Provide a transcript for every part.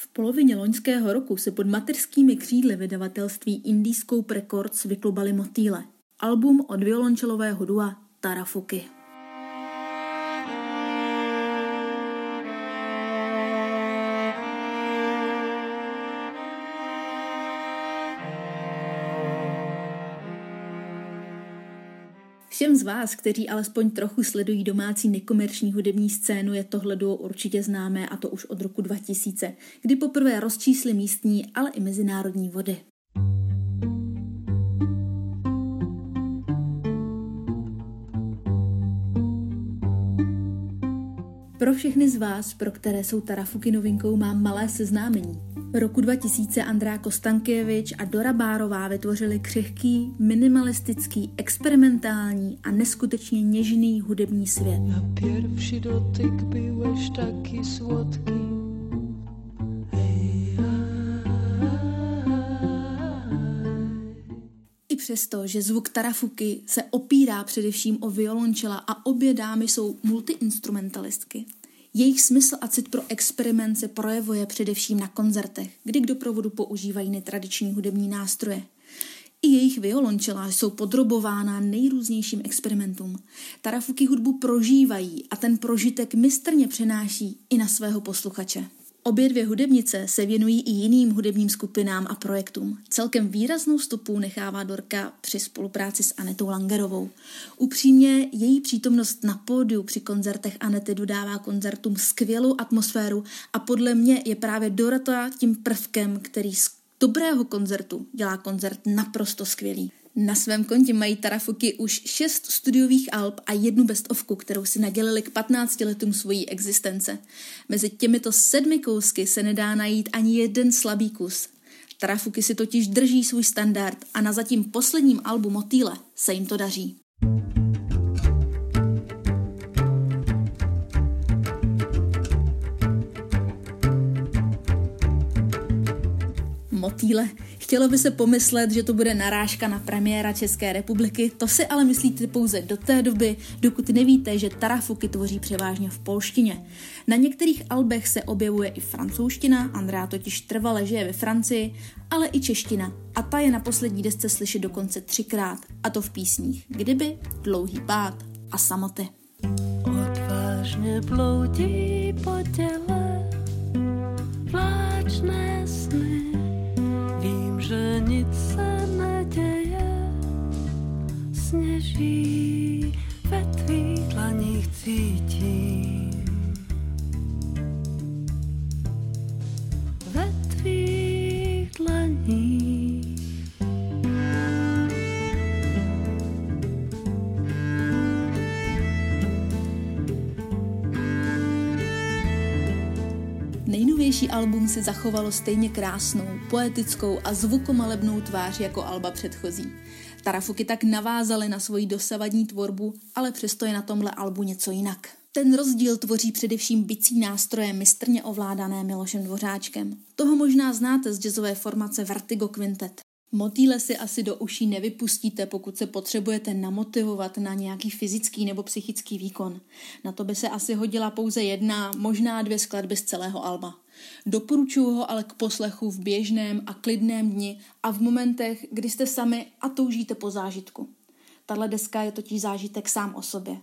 V polovině loňského roku se pod mateřskými křídly vydavatelství Indijskou Records vyklubali motýle. Album od violončelového dua Tarafuky. Všem z vás, kteří alespoň trochu sledují domácí nekomerční hudební scénu, je tohle duo určitě známé a to už od roku 2000, kdy poprvé rozčísli místní, ale i mezinárodní vody. Pro všechny z vás, pro které jsou Tarafuky novinkou, mám malé seznámení. Roku 2000 Andrá Kostankěvič a Dora Bárová vytvořili křehký, minimalistický, experimentální a neskutečně něžný hudební svět. Na pierwszy dotyk byłeś taky słodký. Přesto, že zvuk tarafuky se opírá především o violončela a obě dámy jsou multiinstrumentalistky, jejich smysl a cit pro experiment se projevuje především na koncertech, kdy k doprovodu používají netradiční hudební nástroje. I jejich violončela jsou podrobována nejrůznějším experimentům. Tarafuky hudbu prožívají a ten prožitek mistrně přenáší i na svého posluchače. Obě dvě hudebnice se věnují i jiným hudebním skupinám a projektům. Celkem výraznou stopu nechává Dorka při spolupráci s Anetou Langerovou. Upřímně její přítomnost na pódiu při koncertech Anety dodává koncertům skvělou atmosféru a podle mě je právě Dorota tím prvkem, který z dobrého koncertu dělá koncert naprosto skvělý. Na svém kontě mají Tarafuky už šest studiových alb a jednu bestovku, kterou si nadělili k 15 letům svojí existence. Mezi těmito sedmi kousky se nedá najít ani jeden slabý kus. Tarafuky si totiž drží svůj standard a na zatím posledním albu Motýle se jim to daří. Motýle Chtělo by se pomyslet, že to bude narážka na premiéra České republiky, to si ale myslíte pouze do té doby, dokud nevíte, že tarafuky tvoří převážně v polštině. Na některých albech se objevuje i francouzština, Andrea totiž trvale žije ve Francii, ale i čeština. A ta je na poslední desce slyšet dokonce třikrát, a to v písních Kdyby, Dlouhý pád a Samoty. Odvážně bloudí po sněží ve tvých dlaních cítím. Nejnovější album si zachovalo stejně krásnou, poetickou a zvukomalebnou tvář jako alba předchozí. Tarafuky tak navázaly na svoji dosavadní tvorbu, ale přesto je na tomhle albu něco jinak. Ten rozdíl tvoří především bicí nástroje mistrně ovládané Milošem Dvořáčkem. Toho možná znáte z jazzové formace Vertigo Quintet. Motýle si asi do uší nevypustíte, pokud se potřebujete namotivovat na nějaký fyzický nebo psychický výkon. Na to by se asi hodila pouze jedna, možná dvě skladby z celého alba. Doporučuji ho ale k poslechu v běžném a klidném dni a v momentech, kdy jste sami a toužíte po zážitku. Tahle deska je totiž zážitek sám o sobě.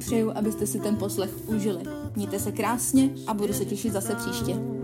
Přeju, abyste si ten poslech užili. Mějte se krásně a budu se těšit zase příště.